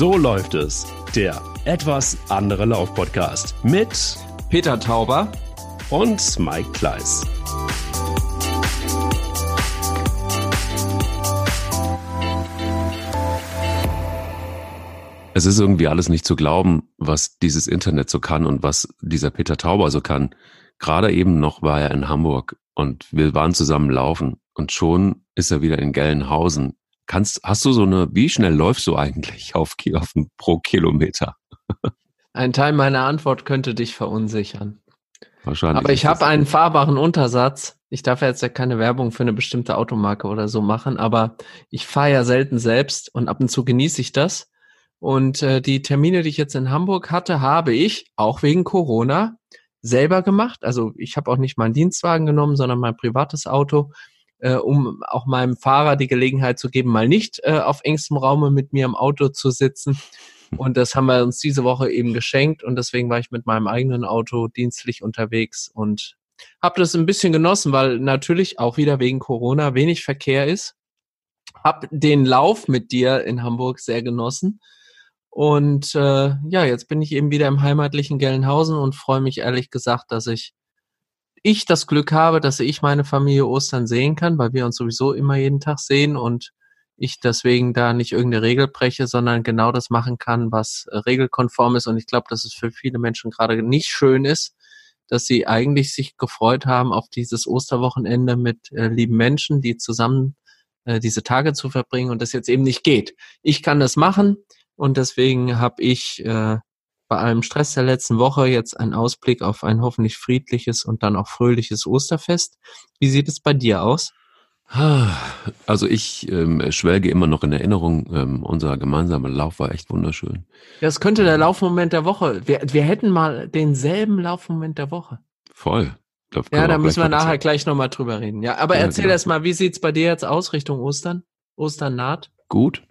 So läuft es. Der etwas andere Lauf-Podcast mit Peter Tauber und Mike Kleiss. Es ist irgendwie alles nicht zu glauben, was dieses Internet so kann und was dieser Peter Tauber so kann. Gerade eben noch war er in Hamburg und wir waren zusammen laufen und schon ist er wieder in Gelnhausen. Kannst, hast du so eine, wie schnell läufst du eigentlich auf, auf pro Kilometer? Ein Teil meiner Antwort könnte dich verunsichern. Wahrscheinlich. Aber ich habe einen fahrbaren Untersatz. Ich darf jetzt ja keine Werbung für eine bestimmte Automarke oder so machen, aber ich fahre ja selten selbst und ab und zu genieße ich das. Und äh, die Termine, die ich jetzt in Hamburg hatte, habe ich, auch wegen Corona, selber gemacht. Also ich habe auch nicht meinen Dienstwagen genommen, sondern mein privates Auto, äh, um auch meinem Fahrer die Gelegenheit zu geben, mal nicht äh, auf engstem Raume mit mir im Auto zu sitzen. Und das haben wir uns diese Woche eben geschenkt und deswegen war ich mit meinem eigenen Auto dienstlich unterwegs und habe das ein bisschen genossen, weil natürlich auch wieder wegen Corona wenig Verkehr ist. Hab den Lauf mit dir in Hamburg sehr genossen und äh, ja, jetzt bin ich eben wieder im heimatlichen Gelnhausen und freue mich ehrlich gesagt, dass ich ich das Glück habe, dass ich meine Familie Ostern sehen kann, weil wir uns sowieso immer jeden Tag sehen und ich deswegen da nicht irgendeine Regel breche, sondern genau das machen kann, was äh, regelkonform ist. Und ich glaube, dass es für viele Menschen gerade nicht schön ist, dass sie eigentlich sich gefreut haben auf dieses Osterwochenende mit äh, lieben Menschen, die zusammen äh, diese Tage zu verbringen und das jetzt eben nicht geht. Ich kann das machen und deswegen habe ich äh, bei allem Stress der letzten Woche jetzt einen Ausblick auf ein hoffentlich friedliches und dann auch fröhliches Osterfest. Wie sieht es bei dir aus? Also ich ähm, schwelge immer noch in Erinnerung, ähm, unser gemeinsamer Lauf war echt wunderschön. Das könnte der Laufmoment der Woche. Wir, wir hätten mal denselben Laufmoment der Woche. Voll. Glaub, ja, da müssen wir nachher gleich nochmal drüber reden. Ja, aber ja, erzähl genau. erst mal, wie sieht's bei dir jetzt aus Richtung Ostern? Ostern naht? Gut.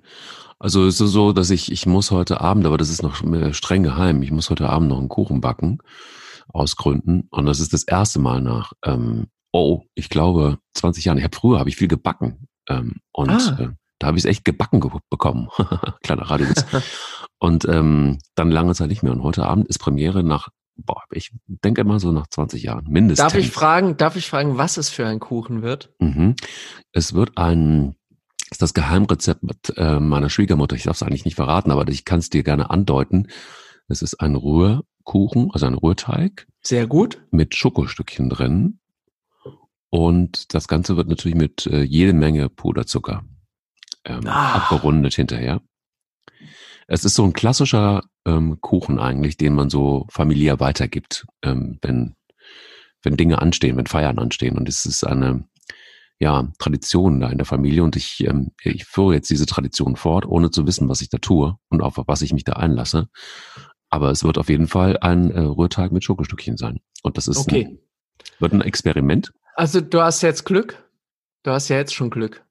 Also es ist so, dass ich, ich muss heute Abend, aber das ist noch streng geheim, ich muss heute Abend noch einen Kuchen backen aus Gründen. Und das ist das erste Mal nach ähm, oh, ich glaube, 20 Jahren. Ich habe früher habe ich viel gebacken ähm, und ah. äh, da habe ich es echt gebacken ge bekommen. Kleiner Radiowitz. und ähm, dann lange Zeit nicht mehr. Und heute Abend ist Premiere nach, boah, ich denke immer so nach 20 Jahren, mindestens. Darf ich fragen, darf ich fragen, was es für ein Kuchen wird? Mhm. Es wird ein ist das Geheimrezept mit äh, meiner Schwiegermutter. Ich darf es eigentlich nicht verraten, aber ich kann es dir gerne andeuten. Es ist ein Rührkuchen, also ein Rührteig. Sehr gut. Mit Schokostückchen drin. Und das Ganze wird natürlich mit äh, jede Menge Puderzucker ähm, ah. abgerundet hinterher. Es ist so ein klassischer ähm, Kuchen eigentlich, den man so familiär weitergibt, ähm, wenn, wenn Dinge anstehen, wenn Feiern anstehen. Und es ist eine ja, Tradition da in der Familie und ich, ähm, ich führe jetzt diese Tradition fort, ohne zu wissen, was ich da tue und auf was ich mich da einlasse. Aber es wird auf jeden Fall ein äh, Rührteig mit Schokostückchen sein. Und das ist okay. ein, wird ein Experiment. Also du hast jetzt Glück. Du hast ja jetzt schon Glück.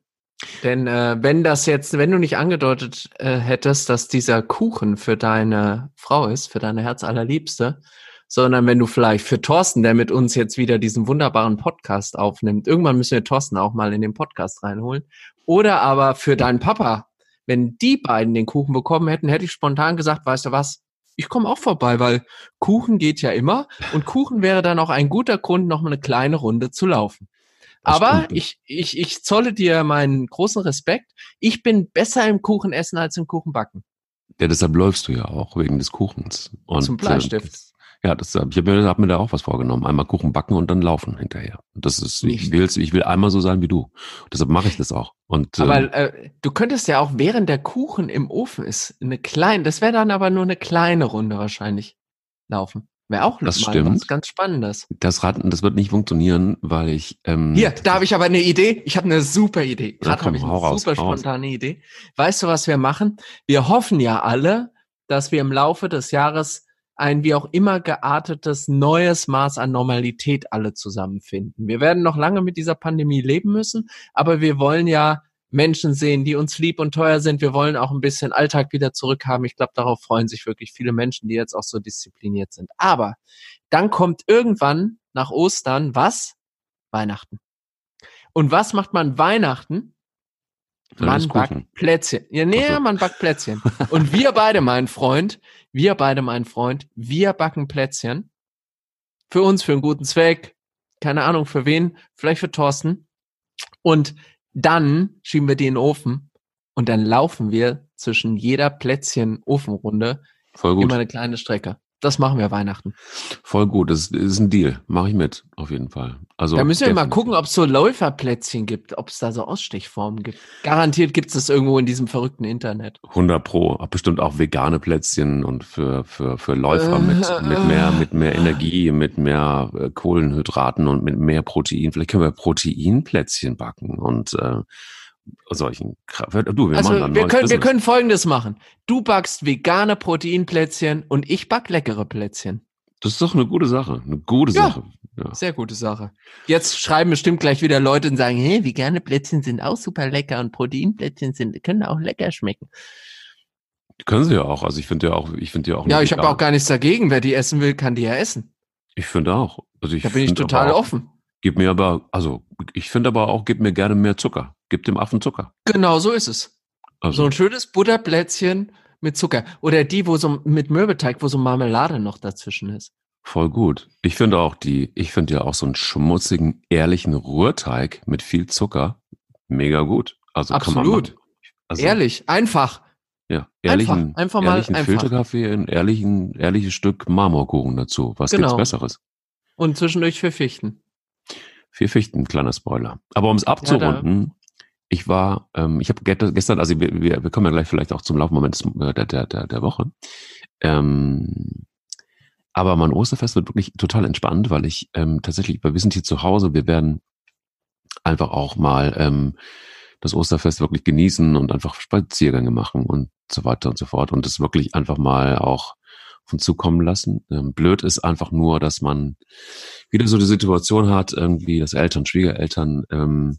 Denn äh, wenn das jetzt, wenn du nicht angedeutet äh, hättest, dass dieser Kuchen für deine Frau ist, für deine Herzallerliebste, sondern wenn du vielleicht für Thorsten, der mit uns jetzt wieder diesen wunderbaren Podcast aufnimmt, irgendwann müssen wir Thorsten auch mal in den Podcast reinholen, oder aber für deinen Papa, wenn die beiden den Kuchen bekommen hätten, hätte ich spontan gesagt, weißt du was, ich komme auch vorbei, weil Kuchen geht ja immer und Kuchen wäre dann auch ein guter Grund, noch mal eine kleine Runde zu laufen. Das Aber ich, ich, ich zolle dir meinen großen Respekt. Ich bin besser im Kuchen essen als im Kuchen backen. Ja, deshalb läufst du ja auch wegen des Kuchens. Und, Zum Bleistift. Äh, ja, das, ich habe mir, hab mir da auch was vorgenommen. Einmal Kuchen backen und dann laufen hinterher. Und das ist, ich will, ich will einmal so sein wie du. Deshalb mache ich das auch. Und, aber ähm, äh, du könntest ja auch, während der Kuchen im Ofen ist, eine kleine, das wäre dann aber nur eine kleine Runde wahrscheinlich laufen. Wäre auch das mal stimmt. was ganz Spannendes. Das, Raten, das wird nicht funktionieren, weil ich. Ähm, Hier, da habe ich aber eine Idee. Ich habe eine super Idee. Gerade habe ich eine raus, super spontane. Idee. Weißt du, was wir machen? Wir hoffen ja alle, dass wir im Laufe des Jahres ein wie auch immer geartetes neues Maß an Normalität alle zusammenfinden. Wir werden noch lange mit dieser Pandemie leben müssen, aber wir wollen ja Menschen sehen, die uns lieb und teuer sind. Wir wollen auch ein bisschen Alltag wieder zurückhaben. Ich glaube, darauf freuen sich wirklich viele Menschen, die jetzt auch so diszipliniert sind. Aber dann kommt irgendwann nach Ostern was? Weihnachten. Und was macht man Weihnachten? Man backt Plätzchen. Ja, nee, so. man backt Plätzchen. Und wir beide, mein Freund, wir beide, mein Freund, wir backen Plätzchen. Für uns, für einen guten Zweck. Keine Ahnung, für wen. Vielleicht für Thorsten. Und dann schieben wir die in den Ofen. Und dann laufen wir zwischen jeder Plätzchen-Ofenrunde immer eine kleine Strecke. Das machen wir Weihnachten. Voll gut, das ist ein Deal. Mache ich mit, auf jeden Fall. Also da müssen wir definitiv. mal gucken, ob es so Läuferplätzchen gibt, ob es da so Ausstechformen gibt. Garantiert gibt es das irgendwo in diesem verrückten Internet. 100 pro. Bestimmt auch vegane Plätzchen und für, für, für Läufer mit, mit, mehr, mit mehr Energie, mit mehr äh, Kohlenhydraten und mit mehr Protein. Vielleicht können wir Proteinplätzchen backen und äh, solchen Du, wir also machen wir können, wir können Folgendes machen. Du backst vegane Proteinplätzchen und ich back leckere Plätzchen. Das ist doch eine gute Sache. Eine gute ja, Sache. Ja. Sehr gute Sache. Jetzt schreiben bestimmt gleich wieder Leute und sagen, hey, vegane Plätzchen sind auch super lecker und Proteinplätzchen sind, können auch lecker schmecken. Können sie ja auch. Also ich finde ja auch, ich finde ja auch. Ja, ich habe auch gar nichts dagegen. Wer die essen will, kann die ja essen. Ich finde auch. Also ich da bin ich total auch, offen. Gib mir aber, also ich finde aber auch, gib mir gerne mehr Zucker. Gib dem Affen Zucker. Genau, so ist es. Also. So ein schönes Butterplätzchen mit Zucker. Oder die, wo so mit Mürbeteig, wo so Marmelade noch dazwischen ist. Voll gut. Ich finde auch die, ich finde ja auch so einen schmutzigen, ehrlichen Rührteig mit viel Zucker mega gut. Also Absolut. Also, Ehrlich, einfach. Ja, ehrlichen, einfach, einfach mal ehrlichen einfach. Filterkaffee, ein ehrlichen, ehrliches Stück Marmorkuchen dazu. Was genau. gibt's Besseres? Und zwischendurch für Fichten. Vier Fichten, kleiner Spoiler. Aber um es abzurunden, ja, ich war, ähm, ich habe gestern, also wir, wir, wir kommen ja gleich vielleicht auch zum Laufmoment äh, der, der, der, der Woche. Ähm, aber mein Osterfest wird wirklich total entspannt, weil ich ähm, tatsächlich, wir sind hier zu Hause, wir werden einfach auch mal ähm, das Osterfest wirklich genießen und einfach Spaziergänge machen und so weiter und so fort und das wirklich einfach mal auch von zukommen lassen. Ähm, blöd ist einfach nur, dass man wieder so die Situation hat, irgendwie, dass Eltern, Schwiegereltern ähm,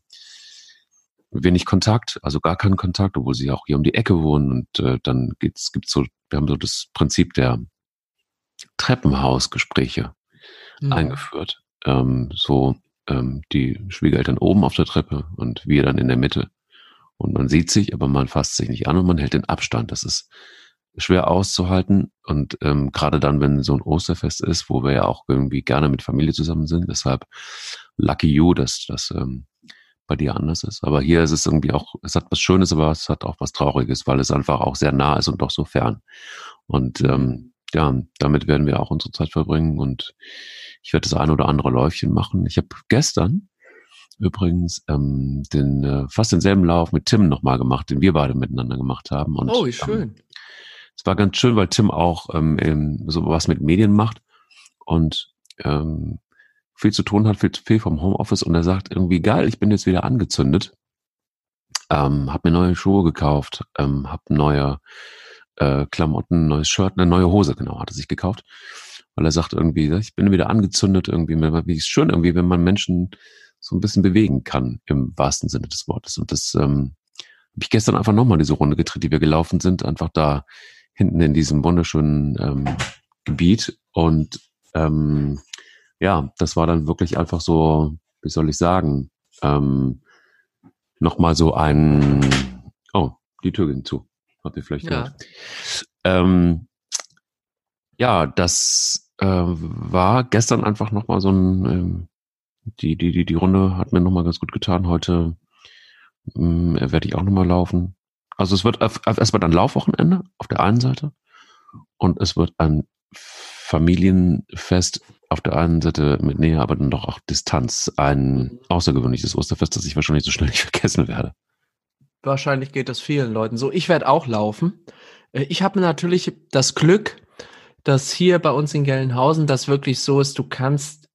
wenig Kontakt, also gar keinen Kontakt, obwohl sie auch hier um die Ecke wohnen. Und äh, dann gibt's gibt's so, wir haben so das Prinzip der Treppenhausgespräche mhm. eingeführt. Ähm, so ähm, die Schwiegereltern oben auf der Treppe und wir dann in der Mitte. Und man sieht sich, aber man fasst sich nicht an und man hält den Abstand. Das ist schwer auszuhalten. Und ähm, gerade dann, wenn so ein Osterfest ist, wo wir ja auch irgendwie gerne mit Familie zusammen sind. Deshalb lucky you, dass das ähm, bei dir anders ist. Aber hier ist es irgendwie auch, es hat was Schönes, aber es hat auch was Trauriges, weil es einfach auch sehr nah ist und doch so fern. Und ähm, ja, damit werden wir auch unsere Zeit verbringen und ich werde das ein oder andere Läufchen machen. Ich habe gestern übrigens ähm, den äh, fast denselben Lauf mit Tim nochmal gemacht, den wir beide miteinander gemacht haben. Und, oh, wie schön. Ähm, es war ganz schön, weil Tim auch ähm, so was mit Medien macht und ähm, viel zu tun hat, viel, viel vom Homeoffice und er sagt irgendwie, geil, ich bin jetzt wieder angezündet, ähm, hab mir neue Schuhe gekauft, ähm, hab neue äh, Klamotten, neues Shirt, eine neue Hose, genau, hat er sich gekauft, weil er sagt irgendwie, ich bin wieder angezündet irgendwie, wie ist schön irgendwie, wenn man Menschen so ein bisschen bewegen kann, im wahrsten Sinne des Wortes. Und das ähm, habe ich gestern einfach nochmal diese Runde gedreht, die wir gelaufen sind, einfach da hinten in diesem wunderschönen ähm, Gebiet. Und ähm, ja, das war dann wirklich einfach so, wie soll ich sagen, ähm, nochmal so ein, oh, die Tür ging zu. Habt ihr vielleicht ja. Ähm, ja, das äh, war gestern einfach nochmal so ein, ähm, die, die, die, die Runde hat mir nochmal ganz gut getan. Heute ähm, werde ich auch nochmal laufen. Also es wird, es wird ein Laufwochenende auf der einen Seite und es wird ein Familienfest auf der einen Seite mit Nähe, aber dann doch auch Distanz. Ein außergewöhnliches Osterfest, das ich wahrscheinlich so schnell nicht vergessen werde. Wahrscheinlich geht das vielen Leuten so. Ich werde auch laufen. Äh, ich habe natürlich das Glück, dass hier bei uns in Gelnhausen das wirklich so ist, du kannst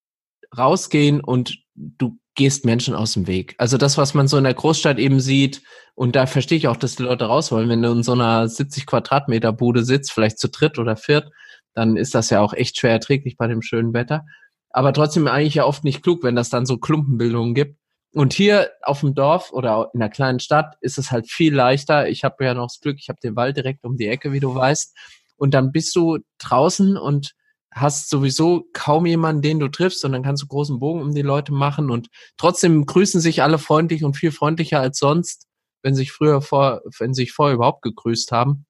rausgehen und du gehst Menschen aus dem Weg. Also das, was man so in der Großstadt eben sieht, und da verstehe ich auch, dass die Leute raus wollen, wenn du in so einer 70 Quadratmeter Bude sitzt, vielleicht zu dritt oder viert, dann ist das ja auch echt schwer erträglich bei dem schönen Wetter. Aber trotzdem eigentlich ja oft nicht klug, wenn das dann so Klumpenbildungen gibt. Und hier auf dem Dorf oder in einer kleinen Stadt ist es halt viel leichter. Ich habe ja noch das Glück, ich habe den Wald direkt um die Ecke, wie du weißt. Und dann bist du draußen und hast sowieso kaum jemanden, den du triffst und dann kannst du großen Bogen um die Leute machen und trotzdem grüßen sich alle freundlich und viel freundlicher als sonst. wenn sich früher vor, wenn sich vorher überhaupt gegrüßt haben.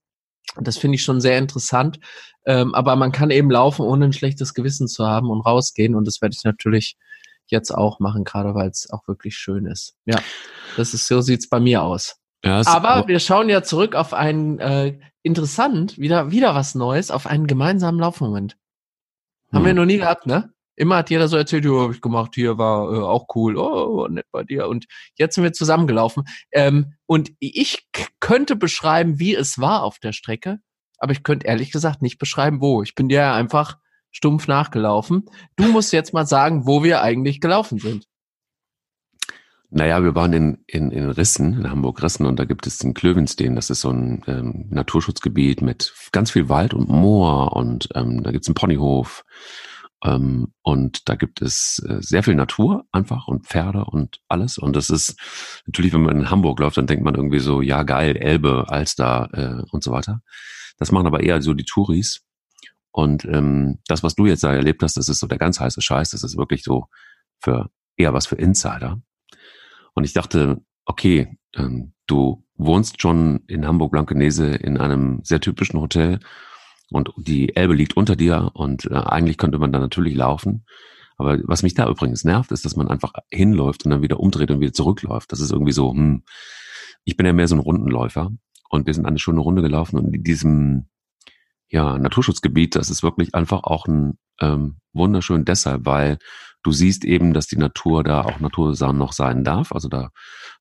Das finde ich schon sehr interessant. Ähm, aber man kann eben laufen, ohne ein schlechtes Gewissen zu haben und rausgehen. Und das werde ich natürlich jetzt auch machen, gerade weil es auch wirklich schön ist. Ja, das ist so sieht's bei mir aus. Ja, aber wir schauen ja zurück auf einen äh, interessant, wieder wieder was Neues, auf einen gemeinsamen Laufmoment. Haben hm. wir noch nie gehabt, ne? Immer hat jeder so erzählt, ja, habe ich gemacht, hier war äh, auch cool, oh, nett bei dir. Und jetzt sind wir zusammengelaufen. Ähm, und ich könnte beschreiben, wie es war auf der Strecke, aber ich könnte ehrlich gesagt nicht beschreiben, wo. Ich bin dir einfach stumpf nachgelaufen. Du musst jetzt mal sagen, wo wir eigentlich gelaufen sind. Naja, wir waren in, in, in Rissen, in Hamburg-Rissen, und da gibt es den Klövenstein. Das ist so ein ähm, Naturschutzgebiet mit ganz viel Wald und Moor und ähm, da gibt es einen Ponyhof. Ähm, und da gibt es äh, sehr viel Natur einfach und Pferde und alles. Und das ist natürlich, wenn man in Hamburg läuft, dann denkt man irgendwie so, ja geil, Elbe, Alster äh, und so weiter. Das machen aber eher so die Touris. Und ähm, das, was du jetzt da erlebt hast, das ist so der ganz heiße Scheiß. Das ist wirklich so für eher was für Insider. Und ich dachte, okay, ähm, du wohnst schon in Hamburg-Blankenese in einem sehr typischen Hotel und die Elbe liegt unter dir und äh, eigentlich könnte man da natürlich laufen. Aber was mich da übrigens nervt, ist, dass man einfach hinläuft und dann wieder umdreht und wieder zurückläuft. Das ist irgendwie so, hm, ich bin ja mehr so ein Rundenläufer und wir sind eine schöne Runde gelaufen und in diesem ja, Naturschutzgebiet, das ist wirklich einfach auch ein ähm, wunderschön deshalb, weil du siehst eben, dass die Natur da auch Natur noch sein darf. Also da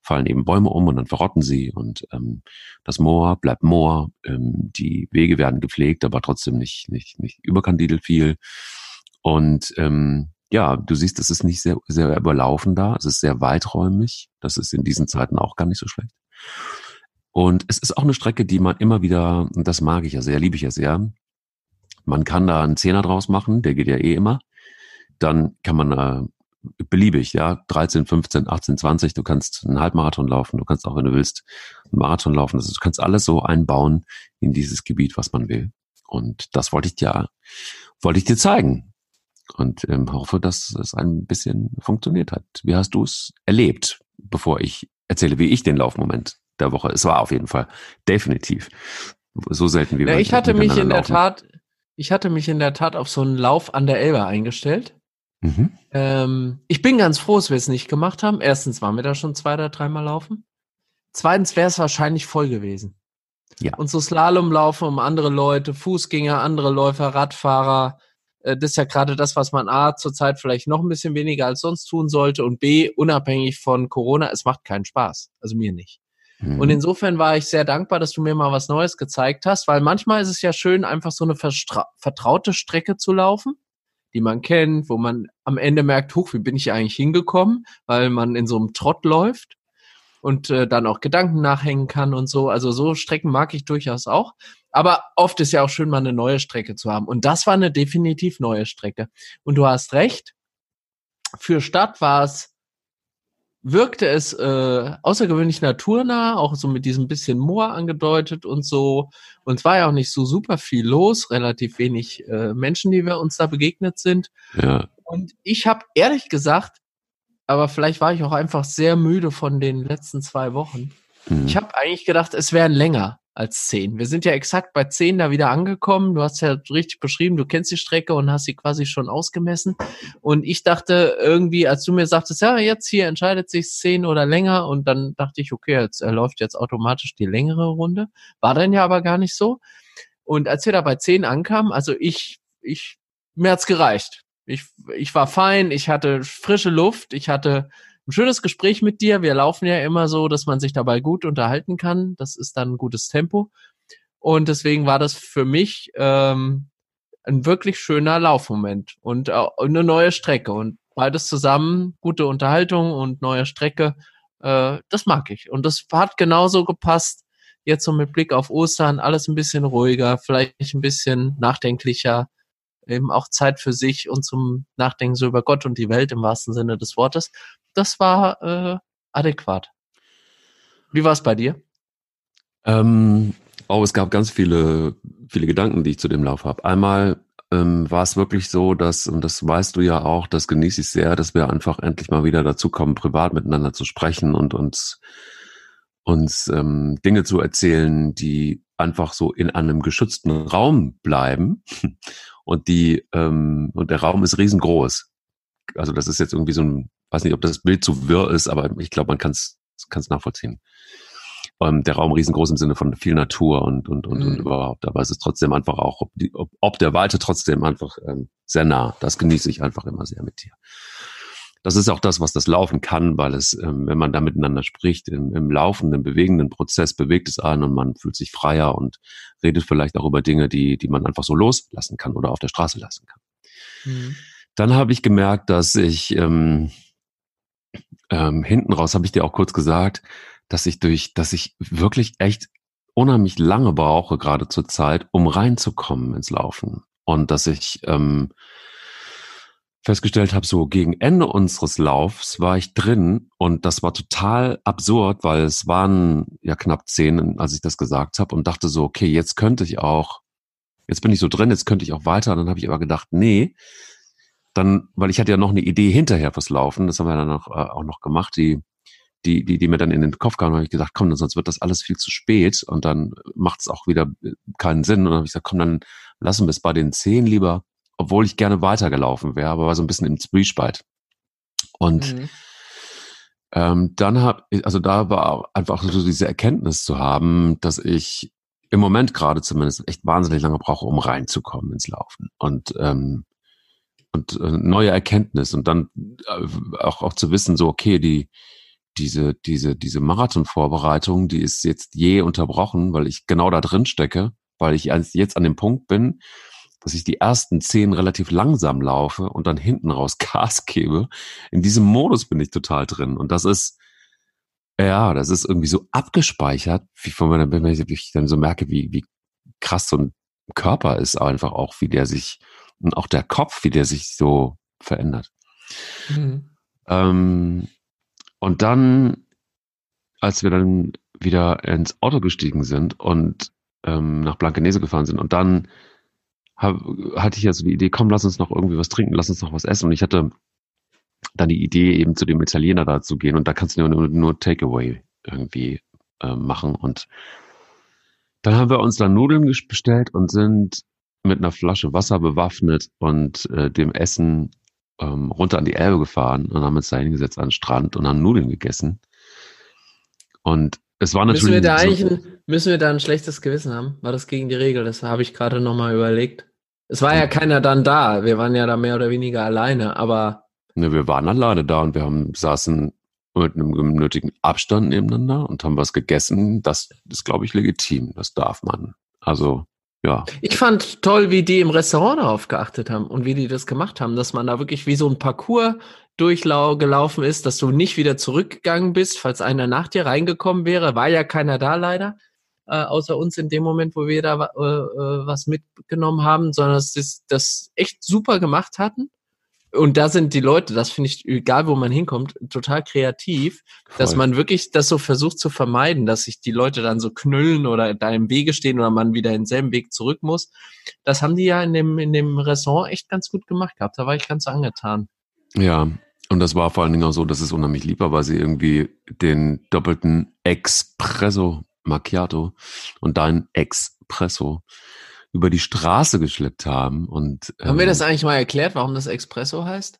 fallen eben Bäume um und dann verrotten sie und ähm, das Moor bleibt Moor. Ähm, die Wege werden gepflegt, aber trotzdem nicht nicht nicht überkandidelt viel. Und ähm, ja, du siehst, es ist nicht sehr sehr überlaufen da. Es ist sehr weiträumig. Das ist in diesen Zeiten auch gar nicht so schlecht. Und es ist auch eine Strecke, die man immer wieder, das mag ich ja sehr, liebe ich ja sehr, man kann da einen Zehner draus machen, der geht ja eh immer dann kann man äh, beliebig, ja, 13, 15, 18, 20, du kannst einen Halbmarathon laufen, du kannst auch, wenn du willst, einen Marathon laufen. Also du kannst alles so einbauen in dieses Gebiet, was man will. Und das wollte ich dir, wollte ich dir zeigen. Und ähm, hoffe, dass es ein bisschen funktioniert hat. Wie hast du es erlebt, bevor ich erzähle, wie ich den Laufmoment der Woche. Es war auf jeden Fall definitiv so selten wie ja, ich hatte mich in der Tat, ich hatte mich in der Tat auf so einen Lauf an der Elbe eingestellt. Mhm. Ähm, ich bin ganz froh, dass wir es nicht gemacht haben. Erstens waren wir da schon zwei oder dreimal laufen. Zweitens wäre es wahrscheinlich voll gewesen. Ja. Und so Slalomlaufen um andere Leute, Fußgänger, andere Läufer, Radfahrer. Äh, das ist ja gerade das, was man A zurzeit vielleicht noch ein bisschen weniger als sonst tun sollte und B, unabhängig von Corona, es macht keinen Spaß. Also mir nicht. Mhm. Und insofern war ich sehr dankbar, dass du mir mal was Neues gezeigt hast, weil manchmal ist es ja schön, einfach so eine vertraute Strecke zu laufen die man kennt, wo man am Ende merkt, huch, wie bin ich eigentlich hingekommen, weil man in so einem Trott läuft und äh, dann auch Gedanken nachhängen kann und so. Also so Strecken mag ich durchaus auch. Aber oft ist ja auch schön, mal eine neue Strecke zu haben. Und das war eine definitiv neue Strecke. Und du hast recht. Für Stadt war es wirkte es äh, außergewöhnlich naturnah, auch so mit diesem bisschen Moor angedeutet und so. Und es war ja auch nicht so super viel los, relativ wenig äh, Menschen, die wir uns da begegnet sind. Ja. Und ich habe ehrlich gesagt, aber vielleicht war ich auch einfach sehr müde von den letzten zwei Wochen. Mhm. Ich habe eigentlich gedacht, es wären länger als zehn. Wir sind ja exakt bei zehn da wieder angekommen. Du hast ja richtig beschrieben, du kennst die Strecke und hast sie quasi schon ausgemessen. Und ich dachte irgendwie, als du mir sagtest, ja, jetzt hier entscheidet sich zehn oder länger, und dann dachte ich, okay, jetzt er läuft jetzt automatisch die längere Runde. War dann ja aber gar nicht so. Und als wir da bei zehn ankamen, also ich, ich, mir hat's gereicht. Ich, ich war fein, ich hatte frische Luft, ich hatte ein schönes Gespräch mit dir. Wir laufen ja immer so, dass man sich dabei gut unterhalten kann. Das ist dann ein gutes Tempo. Und deswegen war das für mich ähm, ein wirklich schöner Laufmoment und äh, eine neue Strecke. Und beides zusammen, gute Unterhaltung und neue Strecke, äh, das mag ich. Und das hat genauso gepasst. Jetzt so mit Blick auf Ostern, alles ein bisschen ruhiger, vielleicht ein bisschen nachdenklicher, eben auch Zeit für sich und zum Nachdenken so über Gott und die Welt im wahrsten Sinne des Wortes das war äh, adäquat. Wie war es bei dir? Ähm, oh, es gab ganz viele, viele Gedanken, die ich zu dem Lauf habe. Einmal ähm, war es wirklich so, dass, und das weißt du ja auch, das genieße ich sehr, dass wir einfach endlich mal wieder dazu kommen, privat miteinander zu sprechen und uns uns ähm, Dinge zu erzählen, die einfach so in einem geschützten Raum bleiben und die ähm, und der Raum ist riesengroß. Also das ist jetzt irgendwie so ein, weiß nicht, ob das Bild zu wirr ist, aber ich glaube, man kann es nachvollziehen. Ähm, der Raum riesengroß im Sinne von viel Natur und und und, mhm. und überhaupt. Aber es ist trotzdem einfach auch, ob, die, ob, ob der Weite trotzdem einfach ähm, sehr nah. Das genieße ich einfach immer sehr mit dir. Das ist auch das, was das Laufen kann, weil es, ähm, wenn man da miteinander spricht, im, im laufenden, bewegenden Prozess bewegt es einen und man fühlt sich freier und redet vielleicht auch über Dinge, die, die man einfach so loslassen kann oder auf der Straße lassen kann. Mhm. Dann habe ich gemerkt, dass ich ähm, ähm, hinten raus, habe ich dir auch kurz gesagt, dass ich durch, dass ich wirklich echt unheimlich lange brauche, gerade zur Zeit, um reinzukommen ins Laufen. Und dass ich ähm, festgestellt habe, so gegen Ende unseres Laufs war ich drin und das war total absurd, weil es waren ja knapp zehn, als ich das gesagt habe und dachte so, okay, jetzt könnte ich auch, jetzt bin ich so drin, jetzt könnte ich auch weiter. Und dann habe ich aber gedacht, nee, dann, weil ich hatte ja noch eine Idee hinterher fürs Laufen, das haben wir dann auch, äh, auch noch gemacht, die, die, die, die mir dann in den Kopf kam, habe ich gedacht, komm, sonst wird das alles viel zu spät und dann macht es auch wieder keinen Sinn. Und dann habe ich gesagt, komm, dann lassen wir es bei den zehn lieber obwohl ich gerne weitergelaufen wäre, aber war so ein bisschen im Zwiespalt. Und mhm. ähm, dann habe ich, also da war einfach so diese Erkenntnis zu haben, dass ich im Moment gerade zumindest echt wahnsinnig lange brauche, um reinzukommen ins Laufen. Und ähm, und äh, neue Erkenntnis und dann äh, auch auch zu wissen so okay die diese diese diese Marathonvorbereitung die ist jetzt je unterbrochen weil ich genau da drin stecke weil ich jetzt an dem Punkt bin dass ich die ersten zehn relativ langsam laufe und dann hinten raus Gas gebe. In diesem Modus bin ich total drin. Und das ist, ja, das ist irgendwie so abgespeichert, wie von meiner, wenn ich dann so merke, wie, wie krass so ein Körper ist einfach auch, wie der sich, und auch der Kopf, wie der sich so verändert. Mhm. Ähm, und dann, als wir dann wieder ins Auto gestiegen sind und ähm, nach Blankenese gefahren sind und dann hab, hatte ich ja so die Idee, komm, lass uns noch irgendwie was trinken, lass uns noch was essen. Und ich hatte dann die Idee, eben zu dem Italiener da zu gehen und da kannst du nur, nur Takeaway irgendwie äh, machen. Und dann haben wir uns dann Nudeln bestellt und sind mit einer Flasche Wasser bewaffnet und äh, dem Essen ähm, runter an die Elbe gefahren und haben uns da hingesetzt an den Strand und haben Nudeln gegessen. Und es war natürlich. Müssen wir da eigentlich ein, müssen wir da ein schlechtes Gewissen haben? War das gegen die Regel? Das habe ich gerade nochmal überlegt. Es war ja keiner dann da. Wir waren ja da mehr oder weniger alleine, aber. Ne, wir waren alleine da und wir haben, saßen mit einem nötigen Abstand nebeneinander und haben was gegessen. Das ist, glaube ich, legitim. Das darf man. Also, ja. Ich fand toll, wie die im Restaurant darauf geachtet haben und wie die das gemacht haben, dass man da wirklich wie so ein Parcours durchgelaufen ist, dass du nicht wieder zurückgegangen bist, falls einer nach dir reingekommen wäre. War ja keiner da leider, äh, außer uns in dem Moment, wo wir da äh, äh, was mitgenommen haben, sondern dass das, das echt super gemacht hatten. Und da sind die Leute, das finde ich, egal wo man hinkommt, total kreativ, Voll. dass man wirklich das so versucht zu vermeiden, dass sich die Leute dann so knüllen oder da im Wege stehen oder man wieder denselben Weg zurück muss. Das haben die ja in dem, in dem Restaurant echt ganz gut gemacht gehabt. Da war ich ganz angetan. Ja, und das war vor allen Dingen auch so, dass es unheimlich lieb war, weil sie irgendwie den doppelten Espresso Macchiato und dein Espresso über die Straße geschleppt haben. Und, ähm, haben wir das eigentlich mal erklärt, warum das Espresso heißt?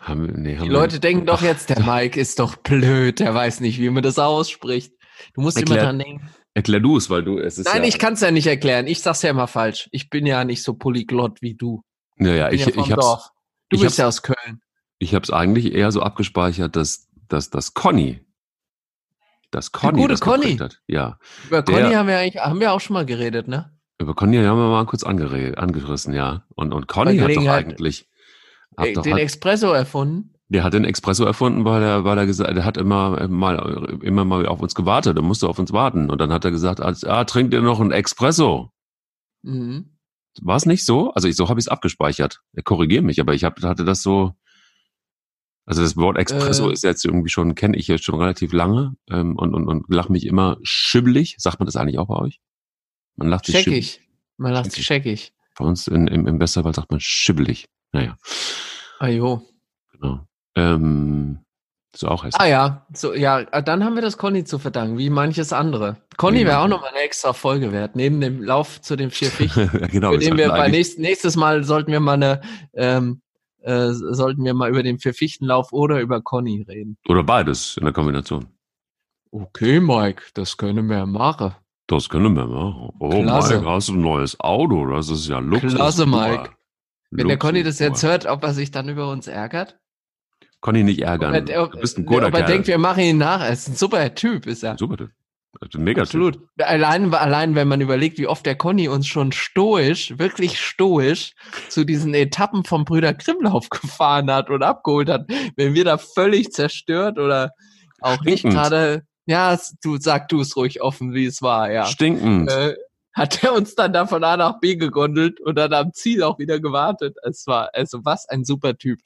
Haben, nee, haben die Leute denken doch jetzt, der Mike ist doch blöd, der weiß nicht, wie man das ausspricht. Du musst erklär, immer dran denken. Erklär du es, weil du es ist. Nein, ja, ich kann es ja nicht erklären. Ich sag's ja immer falsch. Ich bin ja nicht so polyglott wie du. Naja, ich, ich, ja ich hab's. Dorf. Du ich bist ja aus Köln. Ich habe es eigentlich eher so abgespeichert, dass, dass, dass Conny, dass Conny Die gute das Conny. hat. Ja. Über der, Conny haben wir eigentlich, haben wir auch schon mal geredet, ne? Über Conny haben wir mal kurz angerissen, ja. Und, und Conny hat doch eigentlich hat den doch, Espresso erfunden. Der hat den Espresso erfunden, weil er, weil er gesagt, der hat immer mal, immer mal auf uns gewartet. Er musste auf uns warten. Und dann hat er gesagt, ah, trinkt ihr noch einen Espresso? Mhm. War es nicht so? Also ich, so habe ich es abgespeichert. Er korrigiert mich, aber ich hab, hatte das so, also das Wort Espresso äh, ist jetzt irgendwie schon, kenne ich jetzt schon relativ lange ähm, und, und, und lach mich immer schibbelig. Sagt man das eigentlich auch bei euch? Man lacht sich scheckig. Man lacht sich scheckig. Bei uns in, im, im Westerwald sagt man schibbelig. Naja. Ah jo. Genau. Ähm, ist auch hässlich. Ah ja, so, ja, dann haben wir das Conny zu verdanken, wie manches andere. Conny wäre auch nochmal eine extra Folge wert, neben dem Lauf zu den vier Fichten. genau, für den wir bei nächst, nächstes Mal sollten wir mal eine, ähm, äh, sollten wir mal über den Vier-Fichtenlauf oder über Conny reden. Oder beides in der Kombination. Okay, Mike, das können wir machen. Das können wir machen. Oh, Klasse. Mike, hast du ein neues Auto? Das ist ja Luxus. Klasse, Mike. Wenn der Conny das jetzt hört, ob er sich dann über uns ärgert? Conny nicht ärgern. Er, du bist ein guter Aber denkt, wir machen ihn nach. Er ist ein super Typ, ist er. Super Typ. Mega Absolut. Allein, allein, wenn man überlegt, wie oft der Conny uns schon stoisch, wirklich stoisch zu diesen Etappen vom Brüder Krimlauf gefahren hat und abgeholt hat, wenn wir da völlig zerstört oder auch Stinkend. nicht gerade, ja, du sag du es ruhig offen, wie es war, ja. Stinkend. Äh, hat er uns dann da von A nach B gegondelt und dann am Ziel auch wieder gewartet. Es war, also was ein super Typ.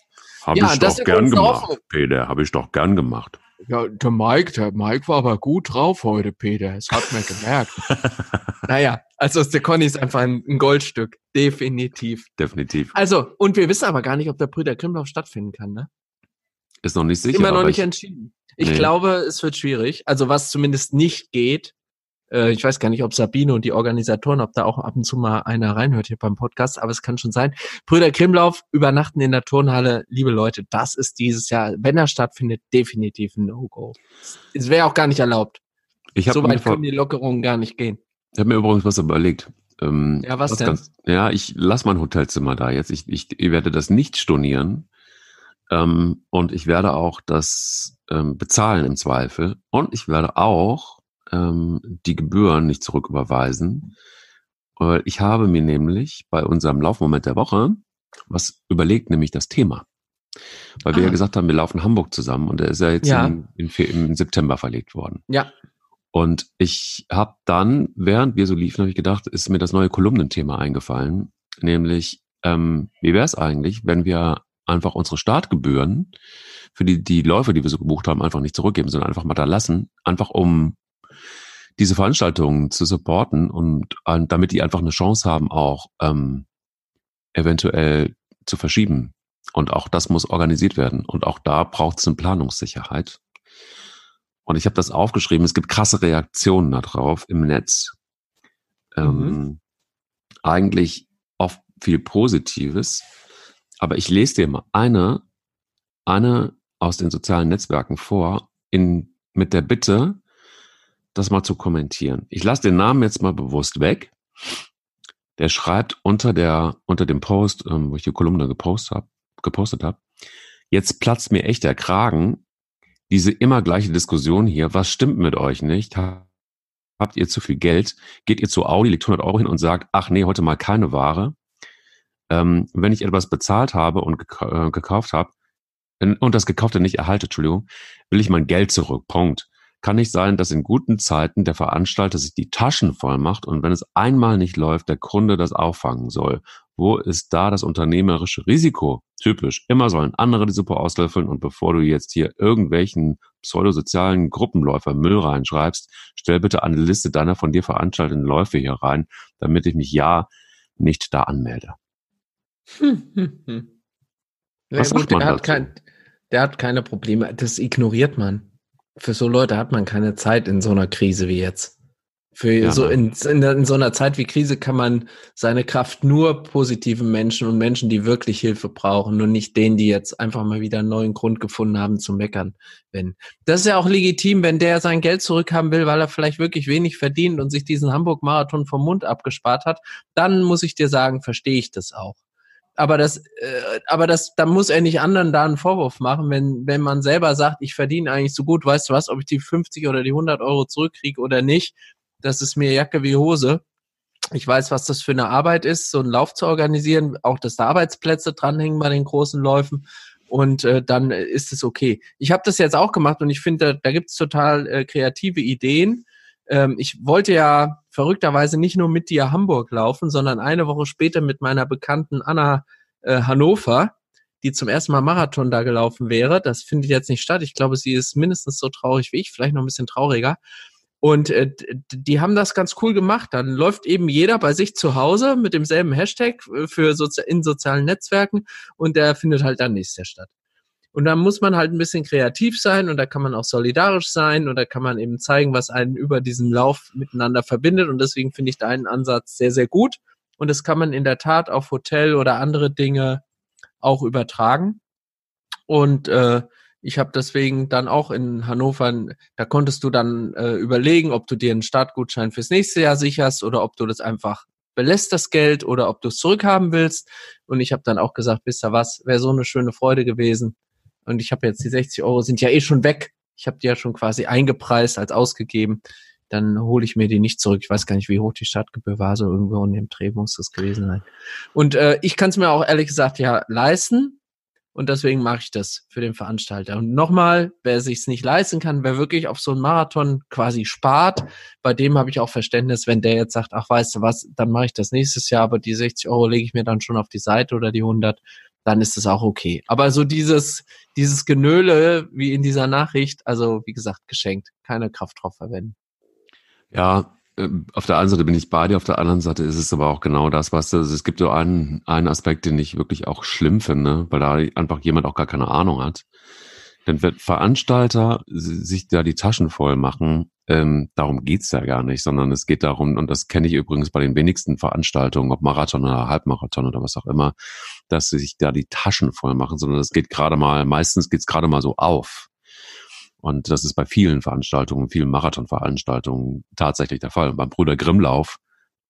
Habe ja, ich doch gern gemacht, auch, Peter. Habe ich doch gern gemacht. Ja, der Mike, der Mike war aber gut drauf heute, Peter. Das hat man gemerkt. naja, also der Conny ist einfach ein, ein, Goldstück. Definitiv. Definitiv. Also, und wir wissen aber gar nicht, ob der Brüder Krimlauf stattfinden kann, ne? Ist noch nicht sicher. Immer noch nicht ich, entschieden. Ich nee. glaube, es wird schwierig. Also, was zumindest nicht geht, äh, ich weiß gar nicht, ob Sabine und die Organisatoren, ob da auch ab und zu mal einer reinhört hier beim Podcast, aber es kann schon sein. Brüder Krimlauf übernachten in der Turnhalle. Liebe Leute, das ist dieses Jahr, wenn er stattfindet, definitiv ein No-Go. Es wäre auch gar nicht erlaubt. Ich so weit können die Lockerungen gar nicht gehen. Ich habe mir übrigens was überlegt. Ähm, ja, was, was denn? Ganz, ja, ich lasse mein Hotelzimmer da jetzt. Ich, ich, ich werde das nicht stornieren. Ähm, und ich werde auch das ähm, bezahlen im Zweifel. Und ich werde auch ähm, die Gebühren nicht zurücküberweisen. Äh, ich habe mir nämlich bei unserem Laufmoment der Woche was überlegt, nämlich das Thema. Weil wir ah. ja gesagt haben, wir laufen Hamburg zusammen und er ist ja jetzt ja. Im, im, im, September verlegt worden. Ja. Und ich habe dann, während wir so liefen, habe ich gedacht, ist mir das neue Kolumnenthema eingefallen, nämlich ähm, wie wäre es eigentlich, wenn wir einfach unsere Startgebühren für die, die Läufe, die wir so gebucht haben, einfach nicht zurückgeben, sondern einfach mal da lassen, einfach um diese Veranstaltungen zu supporten und, und damit die einfach eine Chance haben, auch ähm, eventuell zu verschieben. Und auch das muss organisiert werden. Und auch da braucht es eine Planungssicherheit. Und ich habe das aufgeschrieben. Es gibt krasse Reaktionen darauf im Netz. Ähm, mhm. Eigentlich oft viel Positives. Aber ich lese dir mal eine, eine aus den sozialen Netzwerken vor, in, mit der Bitte, das mal zu kommentieren. Ich lasse den Namen jetzt mal bewusst weg. Der schreibt unter der unter dem Post, ähm, wo ich die Kolumne gepostet habe, gepostet habe, jetzt platzt mir echt der Kragen. Diese immer gleiche Diskussion hier. Was stimmt mit euch nicht? Habt ihr zu viel Geld? Geht ihr zu Audi, legt 100 Euro hin und sagt, ach nee, heute mal keine Ware. Ähm, wenn ich etwas bezahlt habe und äh, gekauft habe und das Gekaufte nicht erhalte, Entschuldigung, will ich mein Geld zurück. Punkt. Kann nicht sein, dass in guten Zeiten der Veranstalter sich die Taschen voll macht und wenn es einmal nicht läuft, der Kunde das auffangen soll. Wo ist da das unternehmerische Risiko? Typisch. Immer sollen andere die Suppe auslöffeln und bevor du jetzt hier irgendwelchen pseudosozialen Gruppenläufer Müll reinschreibst, stell bitte eine Liste deiner von dir veranstalteten Läufe hier rein, damit ich mich ja nicht da anmelde. Hm, hm, hm. Was gut, der, hat kein, der hat keine Probleme. Das ignoriert man für so Leute hat man keine Zeit in so einer Krise wie jetzt. Für ja, so in, in, in, so einer Zeit wie Krise kann man seine Kraft nur positiven Menschen und Menschen, die wirklich Hilfe brauchen, nur nicht denen, die jetzt einfach mal wieder einen neuen Grund gefunden haben zu meckern. Wenn das ist ja auch legitim, wenn der sein Geld zurückhaben will, weil er vielleicht wirklich wenig verdient und sich diesen Hamburg-Marathon vom Mund abgespart hat, dann muss ich dir sagen, verstehe ich das auch aber das, äh, aber das, da muss er nicht anderen da einen Vorwurf machen, wenn, wenn man selber sagt, ich verdiene eigentlich so gut, weißt du was, ob ich die 50 oder die 100 Euro zurückkriege oder nicht, das ist mir Jacke wie Hose. Ich weiß, was das für eine Arbeit ist, so einen Lauf zu organisieren, auch dass da Arbeitsplätze dranhängen bei den großen Läufen und äh, dann ist es okay. Ich habe das jetzt auch gemacht und ich finde, da, da gibt es total äh, kreative Ideen. Ähm, ich wollte ja verrückterweise nicht nur mit dir Hamburg laufen, sondern eine Woche später mit meiner bekannten Anna äh, Hannover, die zum ersten Mal Marathon da gelaufen wäre. Das findet jetzt nicht statt. Ich glaube, sie ist mindestens so traurig wie ich, vielleicht noch ein bisschen trauriger. Und äh, die haben das ganz cool gemacht. Dann läuft eben jeder bei sich zu Hause mit demselben Hashtag äh, für Sozi in sozialen Netzwerken und der findet halt dann nächstes Jahr statt. Und da muss man halt ein bisschen kreativ sein und da kann man auch solidarisch sein und da kann man eben zeigen, was einen über diesen Lauf miteinander verbindet. Und deswegen finde ich deinen Ansatz sehr, sehr gut. Und das kann man in der Tat auf Hotel oder andere Dinge auch übertragen. Und äh, ich habe deswegen dann auch in Hannover, da konntest du dann äh, überlegen, ob du dir einen Startgutschein fürs nächste Jahr sicherst oder ob du das einfach belässt das Geld oder ob du es zurückhaben willst. Und ich habe dann auch gesagt, wisst ihr was, wäre so eine schöne Freude gewesen. Und ich habe jetzt die 60 Euro sind ja eh schon weg. Ich habe die ja schon quasi eingepreist als ausgegeben. Dann hole ich mir die nicht zurück. Ich weiß gar nicht, wie hoch die Startgebühr war. So irgendwo in dem Dreh muss das gewesen sein. Und äh, ich kann es mir auch ehrlich gesagt ja leisten und deswegen mache ich das für den Veranstalter. Und nochmal, wer sich's nicht leisten kann, wer wirklich auf so einen Marathon quasi spart, bei dem habe ich auch Verständnis, wenn der jetzt sagt, ach weißt du was, dann mache ich das nächstes Jahr, aber die 60 Euro lege ich mir dann schon auf die Seite oder die 100, dann ist das auch okay. Aber so dieses, dieses Genöle wie in dieser Nachricht, also wie gesagt, geschenkt, keine Kraft drauf verwenden. Ja, ähm, auf der einen Seite bin ich bei dir, auf der anderen Seite ist es aber auch genau das, was also es gibt so einen, einen Aspekt, den ich wirklich auch schlimm finde, weil da einfach jemand auch gar keine Ahnung hat. Denn wenn Veranstalter sich da die Taschen voll machen, ähm, darum geht's ja gar nicht, sondern es geht darum, und das kenne ich übrigens bei den wenigsten Veranstaltungen, ob Marathon oder Halbmarathon oder was auch immer, dass sie sich da die Taschen voll machen, sondern es geht gerade mal, meistens geht's gerade mal so auf. Und das ist bei vielen Veranstaltungen, vielen Marathonveranstaltungen tatsächlich der Fall. Und beim Bruder Grimmlauf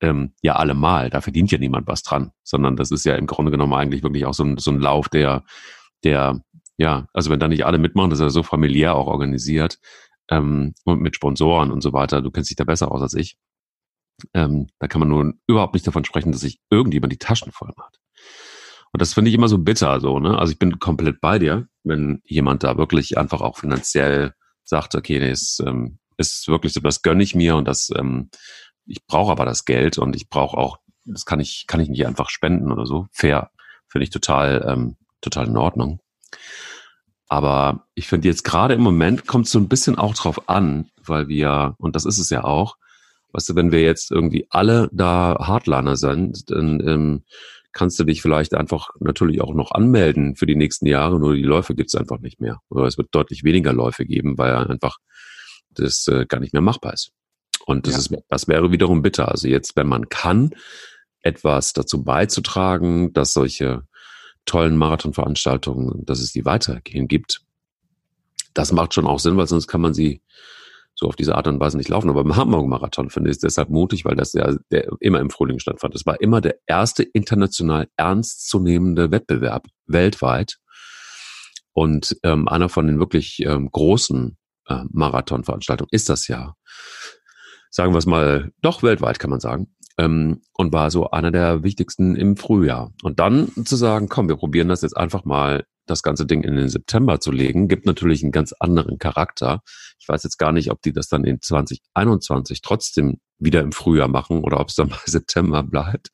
ähm, ja allemal, da verdient ja niemand was dran, sondern das ist ja im Grunde genommen eigentlich wirklich auch so ein, so ein Lauf, der, der, ja, also wenn da nicht alle mitmachen, das ist ja so familiär auch organisiert ähm, und mit Sponsoren und so weiter, du kennst dich da besser aus als ich. Ähm, da kann man nun überhaupt nicht davon sprechen, dass sich irgendjemand die Taschen voll macht. Und das finde ich immer so bitter, so, ne? Also ich bin komplett bei dir, wenn jemand da wirklich einfach auch finanziell sagt, okay, nee, ist, ähm, ist wirklich so, das gönne ich mir und das, ähm, ich brauche aber das Geld und ich brauche auch, das kann ich, kann ich nicht einfach spenden oder so. Fair, finde ich total, ähm, total in Ordnung. Aber ich finde jetzt gerade im Moment kommt es so ein bisschen auch drauf an, weil wir, und das ist es ja auch, weißt du, wenn wir jetzt irgendwie alle da Hardliner sind, dann ähm, kannst du dich vielleicht einfach natürlich auch noch anmelden für die nächsten Jahre, nur die Läufe gibt es einfach nicht mehr. Oder es wird deutlich weniger Läufe geben, weil einfach das äh, gar nicht mehr machbar ist. Und das, ja. ist, das wäre wiederum bitter. Also jetzt, wenn man kann, etwas dazu beizutragen, dass solche tollen Marathonveranstaltungen, dass es die weitergehen gibt, das macht schon auch Sinn, weil sonst kann man sie so auf diese Art und Weise nicht laufen. Aber beim Hamburg-Marathon finde ich es deshalb mutig, weil das ja der immer im Frühling stattfand. Es war immer der erste international ernstzunehmende Wettbewerb weltweit und ähm, einer von den wirklich ähm, großen äh, Marathonveranstaltungen ist das ja. Sagen wir es mal, doch weltweit kann man sagen. Ähm, und war so einer der wichtigsten im Frühjahr. Und dann zu sagen, komm, wir probieren das jetzt einfach mal das ganze Ding in den September zu legen, gibt natürlich einen ganz anderen Charakter. Ich weiß jetzt gar nicht, ob die das dann in 2021 trotzdem wieder im Frühjahr machen oder ob es dann bei September bleibt.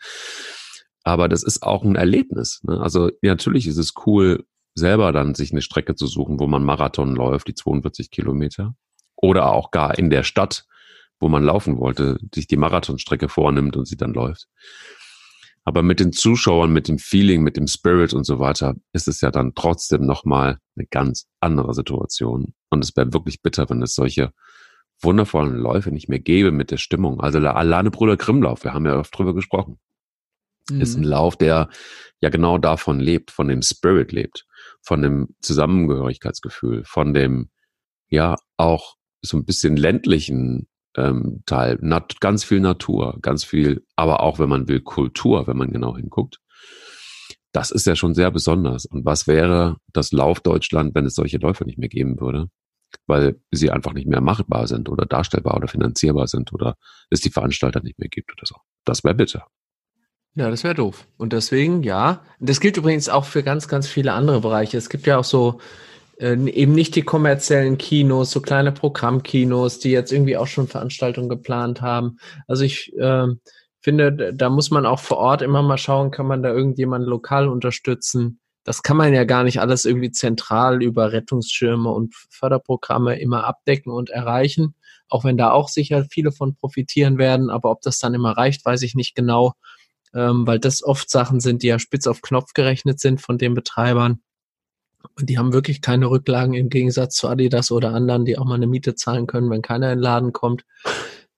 Aber das ist auch ein Erlebnis. Ne? Also ja, natürlich ist es cool, selber dann sich eine Strecke zu suchen, wo man Marathon läuft, die 42 Kilometer. Oder auch gar in der Stadt, wo man laufen wollte, sich die Marathonstrecke vornimmt und sie dann läuft. Aber mit den Zuschauern, mit dem Feeling, mit dem Spirit und so weiter, ist es ja dann trotzdem nochmal eine ganz andere Situation. Und es wäre wirklich bitter, wenn es solche wundervollen Läufe nicht mehr gäbe mit der Stimmung. Also der alleine Bruder Grimmlauf, wir haben ja oft drüber gesprochen, mhm. ist ein Lauf, der ja genau davon lebt, von dem Spirit lebt, von dem Zusammengehörigkeitsgefühl, von dem ja auch so ein bisschen ländlichen ähm, Teil. Nat ganz viel Natur, ganz viel, aber auch, wenn man will, Kultur, wenn man genau hinguckt. Das ist ja schon sehr besonders. Und was wäre das Lauf Deutschland, wenn es solche Läufe nicht mehr geben würde? Weil sie einfach nicht mehr machbar sind oder darstellbar oder finanzierbar sind oder es die Veranstalter nicht mehr gibt oder so. Das wäre bitter. Ja, das wäre doof. Und deswegen, ja. Das gilt übrigens auch für ganz, ganz viele andere Bereiche. Es gibt ja auch so äh, eben nicht die kommerziellen Kinos, so kleine Programmkinos, die jetzt irgendwie auch schon Veranstaltungen geplant haben. Also ich äh, finde, da muss man auch vor Ort immer mal schauen, kann man da irgendjemanden lokal unterstützen. Das kann man ja gar nicht alles irgendwie zentral über Rettungsschirme und Förderprogramme immer abdecken und erreichen, auch wenn da auch sicher viele von profitieren werden. Aber ob das dann immer reicht, weiß ich nicht genau, ähm, weil das oft Sachen sind, die ja spitz auf Knopf gerechnet sind von den Betreibern. Und die haben wirklich keine Rücklagen im Gegensatz zu Adidas oder anderen, die auch mal eine Miete zahlen können, wenn keiner in den Laden kommt.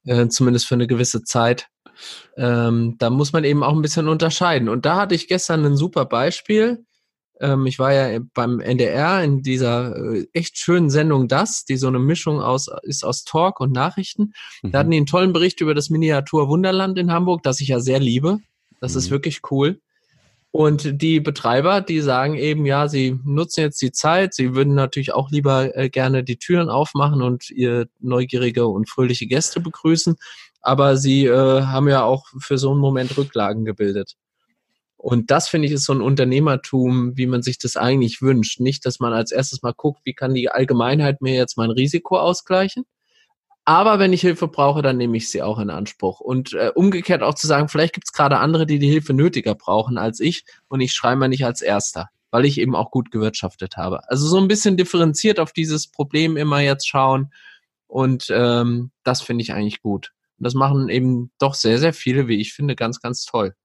Äh, zumindest für eine gewisse Zeit. Ähm, da muss man eben auch ein bisschen unterscheiden. Und da hatte ich gestern ein super Beispiel. Ähm, ich war ja beim NDR in dieser äh, echt schönen Sendung Das, die so eine Mischung aus ist aus Talk und Nachrichten. Mhm. Da hatten die einen tollen Bericht über das Miniatur Wunderland in Hamburg, das ich ja sehr liebe. Das mhm. ist wirklich cool. Und die Betreiber, die sagen eben, ja, sie nutzen jetzt die Zeit, sie würden natürlich auch lieber äh, gerne die Türen aufmachen und ihr neugierige und fröhliche Gäste begrüßen, aber sie äh, haben ja auch für so einen Moment Rücklagen gebildet. Und das finde ich ist so ein Unternehmertum, wie man sich das eigentlich wünscht. Nicht, dass man als erstes mal guckt, wie kann die Allgemeinheit mir jetzt mein Risiko ausgleichen, aber wenn ich Hilfe brauche, dann nehme ich sie auch in Anspruch. Und äh, umgekehrt auch zu sagen, vielleicht gibt es gerade andere, die die Hilfe nötiger brauchen als ich und ich schreibe mal nicht als Erster, weil ich eben auch gut gewirtschaftet habe. Also so ein bisschen differenziert auf dieses Problem immer jetzt schauen und ähm, das finde ich eigentlich gut. Und das machen eben doch sehr, sehr viele, wie ich finde, ganz, ganz toll.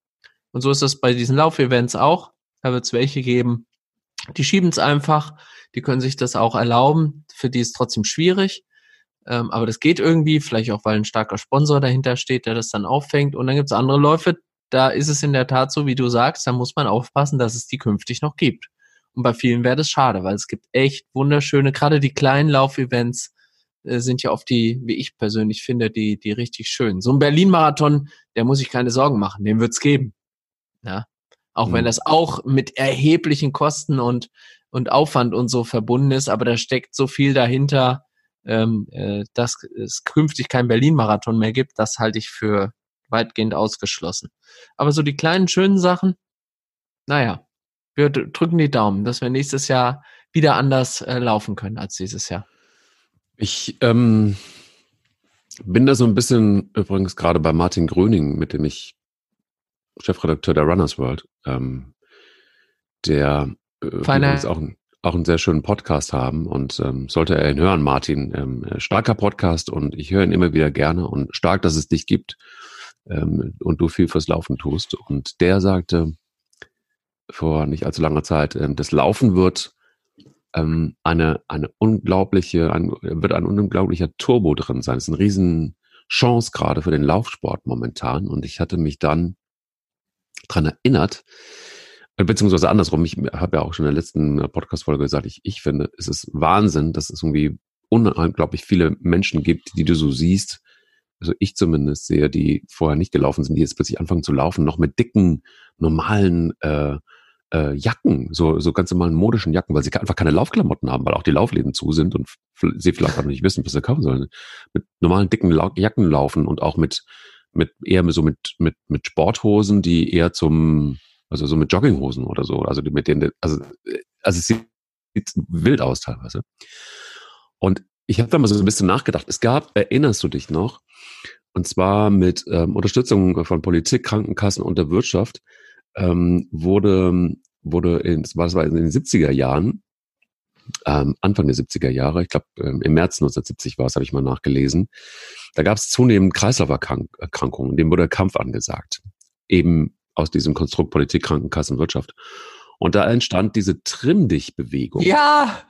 Und so ist es bei diesen Laufevents auch. Da wird es welche geben, die schieben es einfach, die können sich das auch erlauben, für die ist trotzdem schwierig. Ähm, aber das geht irgendwie, vielleicht auch, weil ein starker Sponsor dahinter steht, der das dann auffängt. Und dann gibt es andere Läufe, da ist es in der Tat so, wie du sagst, da muss man aufpassen, dass es die künftig noch gibt. Und bei vielen wäre das schade, weil es gibt echt wunderschöne, gerade die kleinen Laufevents äh, sind ja oft die, wie ich persönlich finde, die, die richtig schön. So ein Berlin-Marathon, der muss ich keine Sorgen machen, den wird's geben. Ja. Auch mhm. wenn das auch mit erheblichen Kosten und, und Aufwand und so verbunden ist, aber da steckt so viel dahinter, ähm, äh, dass es künftig kein Berlin-Marathon mehr gibt, das halte ich für weitgehend ausgeschlossen. Aber so die kleinen schönen Sachen, naja, wir drücken die Daumen, dass wir nächstes Jahr wieder anders äh, laufen können als dieses Jahr. Ich ähm, bin da so ein bisschen übrigens gerade bei Martin Gröning, mit dem ich Chefredakteur der Runners World, ähm, der äh, Feiner, auch ein auch einen sehr schönen Podcast haben und ähm, sollte er ihn hören, Martin. Ähm, äh, starker Podcast und ich höre ihn immer wieder gerne und stark, dass es dich gibt ähm, und du viel fürs Laufen tust. Und der sagte vor nicht allzu langer Zeit, ähm, das Laufen wird ähm, eine, eine unglaubliche, ein, wird ein unglaublicher Turbo drin sein. Es ist eine riesen Chance gerade für den Laufsport momentan. Und ich hatte mich dann dran erinnert, beziehungsweise andersrum, ich habe ja auch schon in der letzten äh, Podcast-Folge gesagt, ich, ich finde, es ist Wahnsinn, dass es irgendwie unglaublich viele Menschen gibt, die du so siehst, also ich zumindest sehe, die vorher nicht gelaufen sind, die jetzt plötzlich anfangen zu laufen, noch mit dicken, normalen äh, äh, Jacken, so, so ganz normalen modischen Jacken, weil sie einfach keine Laufklamotten haben, weil auch die Laufläden zu sind und sie vielleicht auch nicht wissen, was sie kaufen sollen. Mit normalen dicken Jacken laufen und auch mit, mit eher so mit, mit, mit Sporthosen, die eher zum also so mit Jogginghosen oder so. Also mit denen, also, also es sieht wild aus teilweise. Und ich habe da mal so ein bisschen nachgedacht. Es gab, erinnerst du dich noch, und zwar mit ähm, Unterstützung von Politik, Krankenkassen und der Wirtschaft, ähm, wurde, wurde in, das war in den 70er Jahren, ähm, Anfang der 70er Jahre, ich glaube ähm, im März 1970 war es, habe ich mal nachgelesen, da gab es zunehmend Kreislauferkrankungen, dem wurde Kampf angesagt. Eben aus diesem Konstrukt Politik, Krankenkassen, Wirtschaft. Und da entstand diese Trimm-Dich-Bewegung. Ja,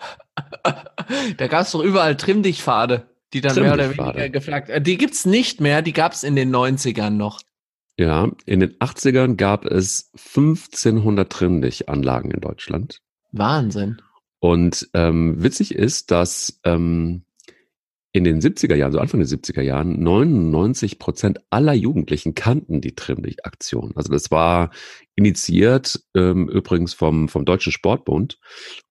da gab es doch überall Trimm-Dich-Pfade, die dann mehr oder weniger geflaggt. Äh, die gibt's nicht mehr, die gab's in den 90ern noch. Ja, in den 80ern gab es 1500 Trimm-Dich-Anlagen in Deutschland. Wahnsinn. Und ähm, witzig ist, dass ähm, in den 70er Jahren, so Anfang der 70er Jahren, 99 Prozent aller Jugendlichen kannten die Trimmlicht-Aktion. Also das war initiiert ähm, übrigens vom, vom Deutschen Sportbund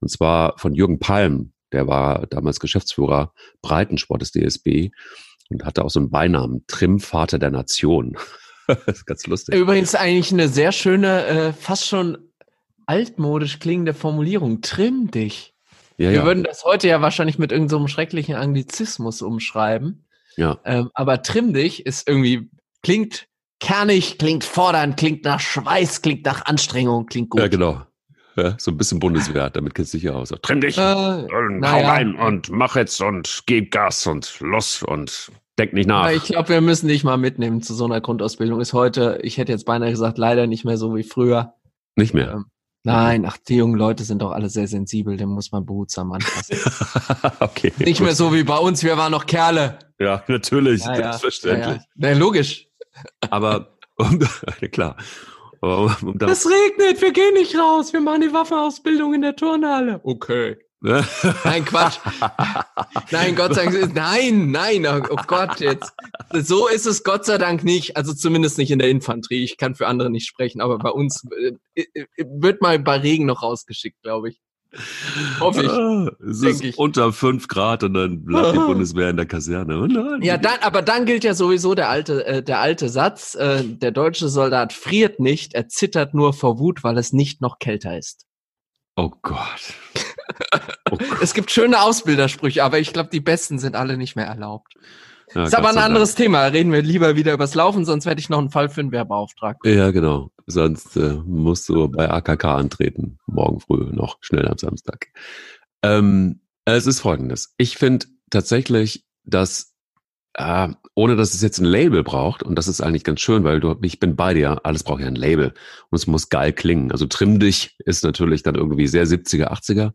und zwar von Jürgen Palm, der war damals Geschäftsführer Breitensport des DSB und hatte auch so einen Beinamen, Trimmvater der Nation. das ist ganz lustig. Übrigens eigentlich eine sehr schöne, äh, fast schon altmodisch klingende Formulierung. Trimm dich. Ja, Wir ja. würden das heute ja wahrscheinlich mit irgendeinem so schrecklichen Anglizismus umschreiben. Ja. Ähm, aber trimm dich ist irgendwie, klingt kernig, klingt fordernd, klingt nach Schweiß, klingt nach Anstrengung, klingt gut. Ja, genau. Ja, so ein bisschen Bundeswehr, damit kennst du dich ja aus. Trimm dich äh, und hau ja. rein und mach jetzt und gib Gas und los und denk nicht nach. Ich glaube, wir müssen dich mal mitnehmen zu so einer Grundausbildung. Ist heute, ich hätte jetzt beinahe gesagt, leider nicht mehr so wie früher. Nicht mehr. Ähm, Nein, ach, die jungen Leute sind doch alle sehr sensibel, den muss man behutsam anfassen. okay. Nicht gut. mehr so wie bei uns, wir waren noch Kerle. Ja, natürlich, Ja, ja, selbstverständlich. Ja, ja. logisch. Aber, um, klar. Um, um da, Es regnet, wir gehen nicht raus, wir machen die Waffenausbildung in der Turnhalle. Okay. Ne? Nein, Quatsch. Nein, Gott sei Dank. Nein, nein, oh oh Gott, jetzt. So ist es Gott sei Dank nicht. Also zumindest nicht in der Infanterie. Ich kann für andere nicht sprechen, aber bei uns äh, äh, wird mal bei Regen noch rausgeschickt, glaube ich. Hoffe ich. Ah, es ist ich. unter fünf Grad und dann bleibt die Bundeswehr in der Kaserne. Oh nein. Ja, dann, aber dann gilt ja sowieso der alte, äh, der alte Satz, äh, der deutsche Soldat friert nicht, er zittert nur vor Wut, weil es nicht noch kälter ist. Oh Gott. Oh. Es gibt schöne Ausbildersprüche, aber ich glaube, die besten sind alle nicht mehr erlaubt. Ja, ist aber ein anderes Thema. Reden wir lieber wieder übers Laufen, sonst werde ich noch einen Fall für einen Werbeauftrag. Ja, genau. Sonst äh, musst du bei AKK antreten. Morgen früh noch, schnell am Samstag. Ähm, es ist folgendes. Ich finde tatsächlich, dass äh, ohne dass es jetzt ein Label braucht, und das ist eigentlich ganz schön, weil du, ich bin bei dir, alles braucht ja ein Label und es muss geil klingen. Also trimm dich ist natürlich dann irgendwie sehr 70er, 80er.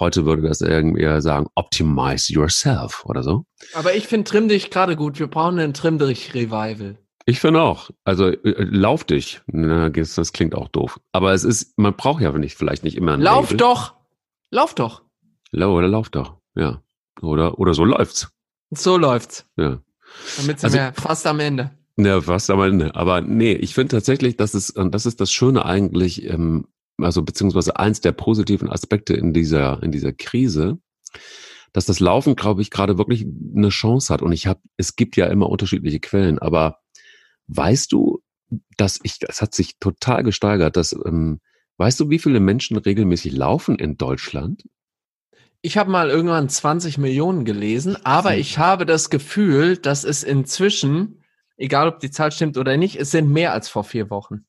Heute würde das irgendwie eher sagen, optimize yourself oder so. Aber ich finde Trimm dich gerade gut. Wir brauchen einen Trimm dich Revival. Ich finde auch. Also äh, lauf dich. Na, das das klingt auch doof. Aber es ist, man braucht ja nicht, vielleicht nicht immer ein Lauf Label. doch! Lauf doch! Lau oder lauf doch. Ja. Oder, oder so läuft's. So läuft's. Ja. Damit sind Also- wir fast am Ende. Ja, fast am Ende. Aber nee, ich finde tatsächlich, dass es, und das ist das Schöne eigentlich, ähm, also beziehungsweise eins der positiven Aspekte in dieser, in dieser Krise, dass das Laufen, glaube ich, gerade wirklich eine Chance hat. Und ich habe, es gibt ja immer unterschiedliche Quellen, aber weißt du, dass ich, das hat sich total gesteigert, dass, ähm, weißt du, wie viele Menschen regelmäßig laufen in Deutschland? Ich habe mal irgendwann 20 Millionen gelesen, aber ich habe das Gefühl, dass es inzwischen, egal ob die Zahl stimmt oder nicht, es sind mehr als vor vier Wochen.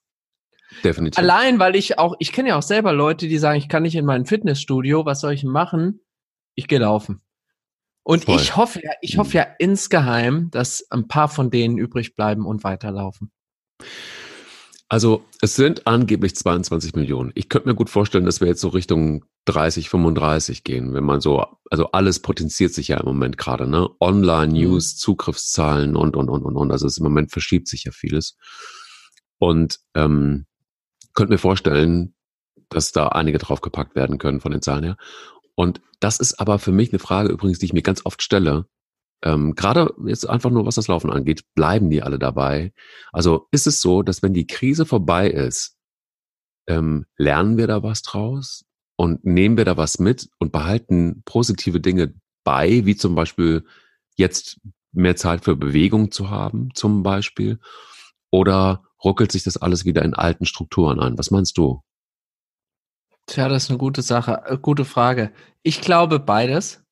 Definitiv. Allein, weil ich auch, ich kenne ja auch selber Leute, die sagen, ich kann nicht in mein Fitnessstudio, was soll ich machen? Ich gehe laufen. Und Voll. ich hoffe ja, ich hoffe ja insgeheim, dass ein paar von denen übrig bleiben und weiterlaufen. Also es sind angeblich 22 Millionen. Ich könnte mir gut vorstellen, dass wir jetzt so Richtung 30, 35 gehen, wenn man so, also alles potenziert sich ja im Moment gerade, ne? Online, News, Zugriffszahlen und, und, und, und, und. Also es im Moment verschiebt sich ja vieles. Und ähm, könnte mir vorstellen, dass da einige draufgepackt werden können von den Zahlen her. Und das ist aber für mich eine Frage übrigens, die ich mir ganz oft stelle. Ähm, Gerade jetzt einfach nur, was das Laufen angeht, bleiben die alle dabei? Also ist es so, dass wenn die Krise vorbei ist, ähm, lernen wir da was draus und nehmen wir da was mit und behalten positive Dinge bei, wie zum Beispiel jetzt mehr Zeit für Bewegung zu haben, zum Beispiel? Oder ruckelt sich das alles wieder in alten Strukturen an? Was meinst du? Tja, das ist eine gute Sache, äh, gute Frage. Ich glaube beides.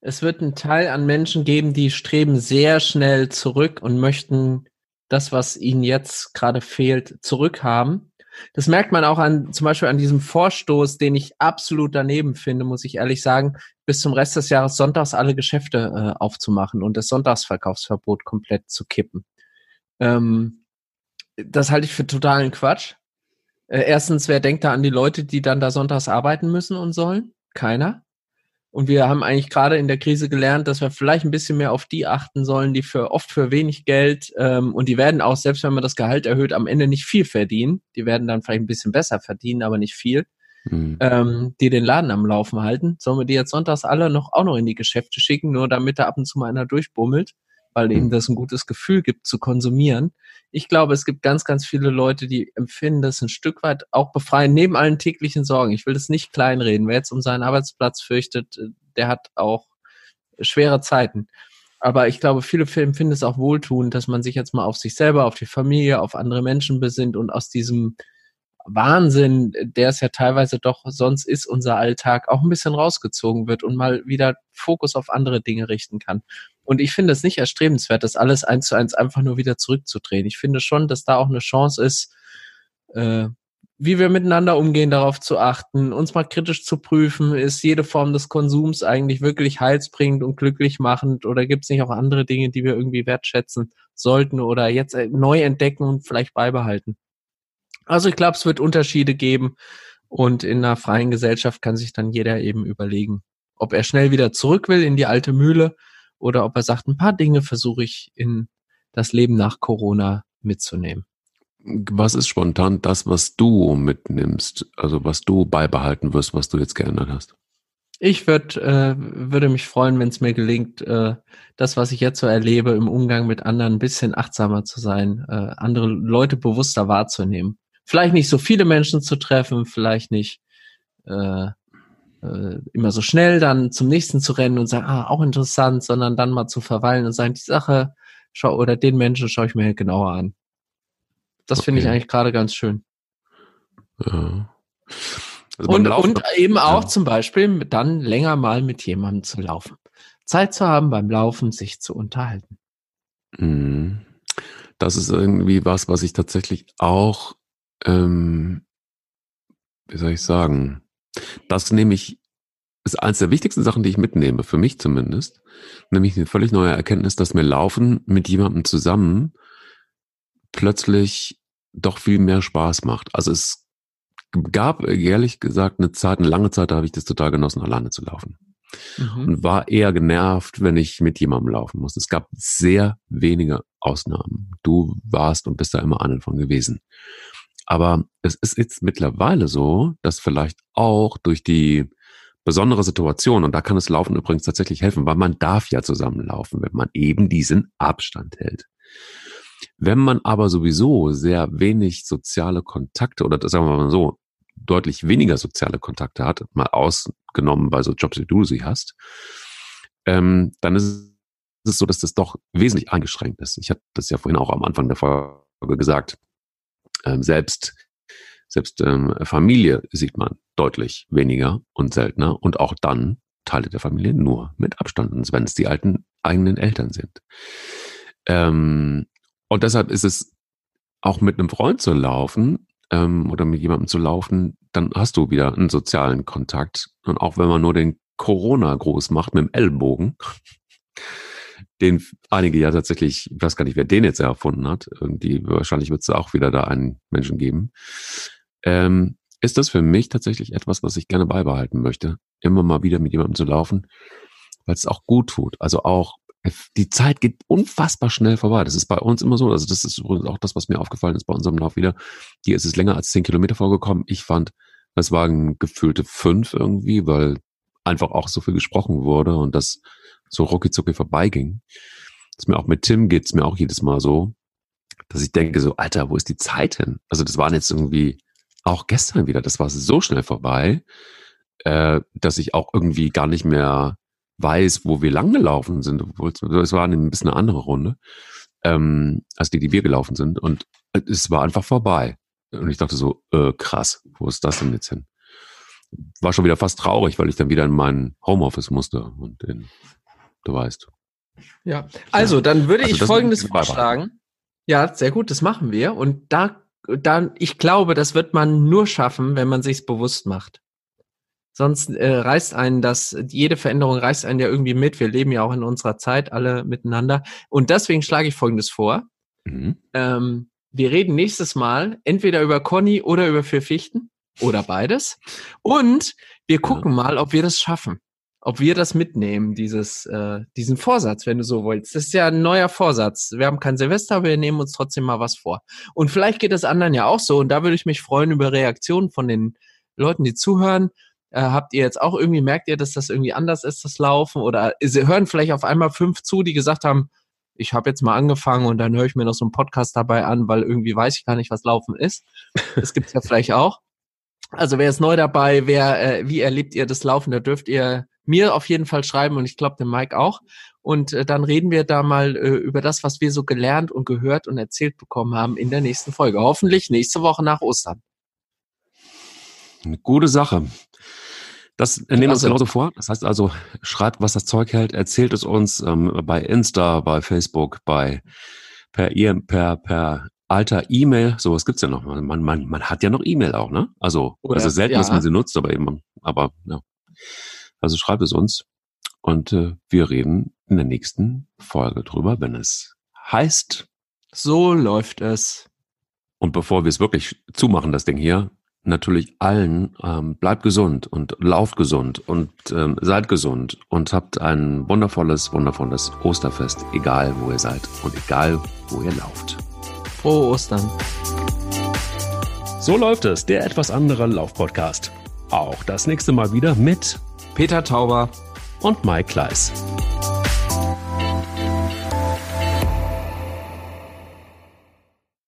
Es wird einen Teil an Menschen geben, die streben sehr schnell zurück und möchten das, was ihnen jetzt gerade fehlt, zurückhaben. Das merkt man auch an, zum Beispiel an diesem Vorstoß, den ich absolut daneben finde, muss ich ehrlich sagen, bis zum Rest des Jahres sonntags alle Geschäfte äh, aufzumachen und das Sonntagsverkaufsverbot komplett zu kippen. Ähm, das halte ich für totalen Quatsch. Äh, erstens, wer denkt da an die Leute, die dann da sonntags arbeiten müssen und sollen? Keiner. Und wir haben eigentlich gerade in der Krise gelernt, dass wir vielleicht ein bisschen mehr auf die achten sollen, die für oft für wenig Geld ähm, und die werden auch, selbst wenn man das Gehalt erhöht, am Ende nicht viel verdienen. Die werden dann vielleicht ein bisschen besser verdienen, aber nicht viel, Hm. ähm, die den Laden am Laufen halten. Sollen wir die jetzt sonntags alle noch auch noch in die Geschäfte schicken, nur damit da ab und zu mal einer durchbummelt, weil ihnen Hm. das ein gutes Gefühl gibt zu konsumieren. Ich glaube, es gibt ganz, ganz viele Leute, die empfinden das ein Stück weit auch befreien, neben allen täglichen Sorgen. Ich will das nicht kleinreden. Wer jetzt um seinen Arbeitsplatz fürchtet, äh, der hat auch schwere Zeiten. Aber ich glaube, viele Filme finden es auch wohltuend, dass man sich jetzt mal auf sich selber, auf die Familie, auf andere Menschen besinnt und aus diesem Wahnsinn, der es ja teilweise doch sonst ist, unser Alltag, auch ein bisschen rausgezogen wird und mal wieder Fokus auf andere Dinge richten kann. Und ich finde es nicht erstrebenswert, das alles eins zu eins einfach nur wieder zurückzudrehen. Ich finde schon, dass da auch eine Chance ist, äh, wie wir miteinander umgehen, darauf zu achten, uns mal kritisch zu prüfen, ist jede Form des Konsums eigentlich wirklich heilsbringend und glücklich machend oder gibt es nicht auch andere Dinge, die wir irgendwie wertschätzen sollten oder jetzt äh, neu entdecken und vielleicht beibehalten? Also ich glaube, es wird Unterschiede geben Und in einer freien Gesellschaft kann sich dann jeder eben überlegen, ob er schnell wieder zurück will in die alte Mühle oder ob er sagt, ein paar Dinge versuche ich in das Leben nach Corona mitzunehmen. Was ist spontan das, was du mitnimmst, also was du beibehalten wirst, was du jetzt geändert hast? Ich würd, äh, würde mich freuen, wenn es mir gelingt, äh, das, was ich jetzt so erlebe, im Umgang mit anderen ein bisschen achtsamer zu sein, äh, andere Leute bewusster wahrzunehmen. Vielleicht nicht so viele Menschen zu treffen, vielleicht nicht äh, äh, immer so schnell dann zum nächsten zu rennen und sagen, ah, auch interessant, sondern dann mal zu verweilen und sagen, die Sache schau oder den Menschen schaue ich mir genauer an. Das okay. finde ich eigentlich gerade ganz schön. Ja. Also und, und eben auch ja. zum Beispiel dann länger mal mit jemandem zu laufen. Zeit zu haben beim Laufen, sich zu unterhalten. Mhm. Das ist irgendwie was, was ich tatsächlich auch, ähm, wie soll ich sagen, das nehme ich, ist eines der wichtigsten Sachen, die ich mitnehme, für mich zumindest, nämlich eine völlig neue Erkenntnis, dass mir Laufen mit jemandem zusammen plötzlich doch viel mehr Spaß macht. Also es gab ehrlich gesagt eine Zeit, eine lange Zeit, da habe ich das total genossen, alleine zu laufen. Mhm. Und war eher genervt, wenn ich mit jemandem laufen musste. Es gab sehr wenige Ausnahmen. Du warst und bist da immer einer von gewesen. Aber es ist jetzt mittlerweile so, dass vielleicht auch durch die besondere Situation, und da kann das Laufen übrigens tatsächlich helfen, weil man darf ja zusammenlaufen, wenn man eben diesen Abstand hält. Wenn man aber sowieso sehr wenig soziale Kontakte oder sagen wir mal so, deutlich weniger soziale Kontakte hat, mal ausgenommen bei so Jobs, wie du sie hast, ähm, dann ist es so, dass das doch wesentlich eingeschränkt ist. Ich hatte das ja vorhin auch am Anfang der Folge gesagt. Ähm, selbst selbst ähm, Familie sieht man deutlich weniger und seltener und auch dann Teile der Familie nur mit Abstand, wenn es die alten eigenen Eltern sind. Ähm, und deshalb ist es auch mit einem Freund zu laufen ähm, oder mit jemandem zu laufen, dann hast du wieder einen sozialen Kontakt. Und auch wenn man nur den Corona-Gruß macht mit dem Ellbogen, den einige ja tatsächlich, ich weiß gar nicht, wer den jetzt erfunden hat, irgendwie, wahrscheinlich wird es auch wieder da einen Menschen geben, ähm, ist das für mich tatsächlich etwas, was ich gerne beibehalten möchte, immer mal wieder mit jemandem zu laufen, weil es auch gut tut. Also auch die Zeit geht unfassbar schnell vorbei. Das ist bei uns immer so. Also das ist übrigens auch das, was mir aufgefallen ist bei unserem Lauf wieder. Hier ist es länger als zehn Kilometer vorgekommen. Ich fand, es waren gefühlte fünf irgendwie, weil einfach auch so viel gesprochen wurde und das so rucki vorbeiging. Das mir auch mit Tim geht's mir auch jedes Mal so, dass ich denke so, Alter, wo ist die Zeit hin? Also das waren jetzt irgendwie auch gestern wieder. Das war so schnell vorbei, äh, dass ich auch irgendwie gar nicht mehr weiß, wo wir lang gelaufen sind. Es war ein bisschen eine andere Runde, ähm, als die, die wir gelaufen sind. Und es war einfach vorbei. Und ich dachte so, äh, krass, wo ist das denn jetzt hin? War schon wieder fast traurig, weil ich dann wieder in mein Homeoffice musste. Und in, du weißt. Ja, also dann würde also ich Folgendes vorschlagen. Ja, sehr gut, das machen wir. Und da, dann, ich glaube, das wird man nur schaffen, wenn man sich's bewusst macht. Sonst äh, reißt einen das, jede Veränderung reißt einen ja irgendwie mit. Wir leben ja auch in unserer Zeit alle miteinander. Und deswegen schlage ich Folgendes vor. Mhm. Ähm, wir reden nächstes Mal entweder über Conny oder über Vier Fichten oder beides. Und wir gucken mal, ob wir das schaffen. Ob wir das mitnehmen, dieses, äh, diesen Vorsatz, wenn du so willst. Das ist ja ein neuer Vorsatz. Wir haben kein Silvester, aber wir nehmen uns trotzdem mal was vor. Und vielleicht geht es anderen ja auch so. Und da würde ich mich freuen über Reaktionen von den Leuten, die zuhören. Äh, habt ihr jetzt auch irgendwie, merkt ihr, dass das irgendwie anders ist, das Laufen? Oder sie hören vielleicht auf einmal fünf zu, die gesagt haben, ich habe jetzt mal angefangen und dann höre ich mir noch so einen Podcast dabei an, weil irgendwie weiß ich gar nicht, was Laufen ist. Das gibt's ja vielleicht auch. Also wer ist neu dabei, wer, äh, wie erlebt ihr das Laufen, da dürft ihr mir auf jeden Fall schreiben und ich glaube dem Mike auch. Und äh, dann reden wir da mal äh, über das, was wir so gelernt und gehört und erzählt bekommen haben in der nächsten Folge. Hoffentlich nächste Woche nach Ostern. Eine gute Sache. Das nehmen wir uns also genauso vor. Das heißt also, schreibt, was das Zeug hält, erzählt es uns ähm, bei Insta, bei Facebook, bei per e per per alter E-Mail. Sowas gibt's ja noch. Man, man, man hat ja noch E-Mail auch, ne? Also, Oder, also selten, ja. dass man sie nutzt, aber eben, aber ja. Also schreibt es uns und äh, wir reden in der nächsten Folge drüber, wenn es heißt. So läuft es. Und bevor wir es wirklich zumachen, das Ding hier, natürlich allen, ähm, bleibt gesund und lauft gesund und ähm, seid gesund und habt ein wundervolles, wundervolles Osterfest, egal wo ihr seid und egal wo ihr lauft. Frohe Ostern. So läuft es, der etwas andere Laufpodcast. Auch das nächste Mal wieder mit Peter Tauber und Mike Kleiss.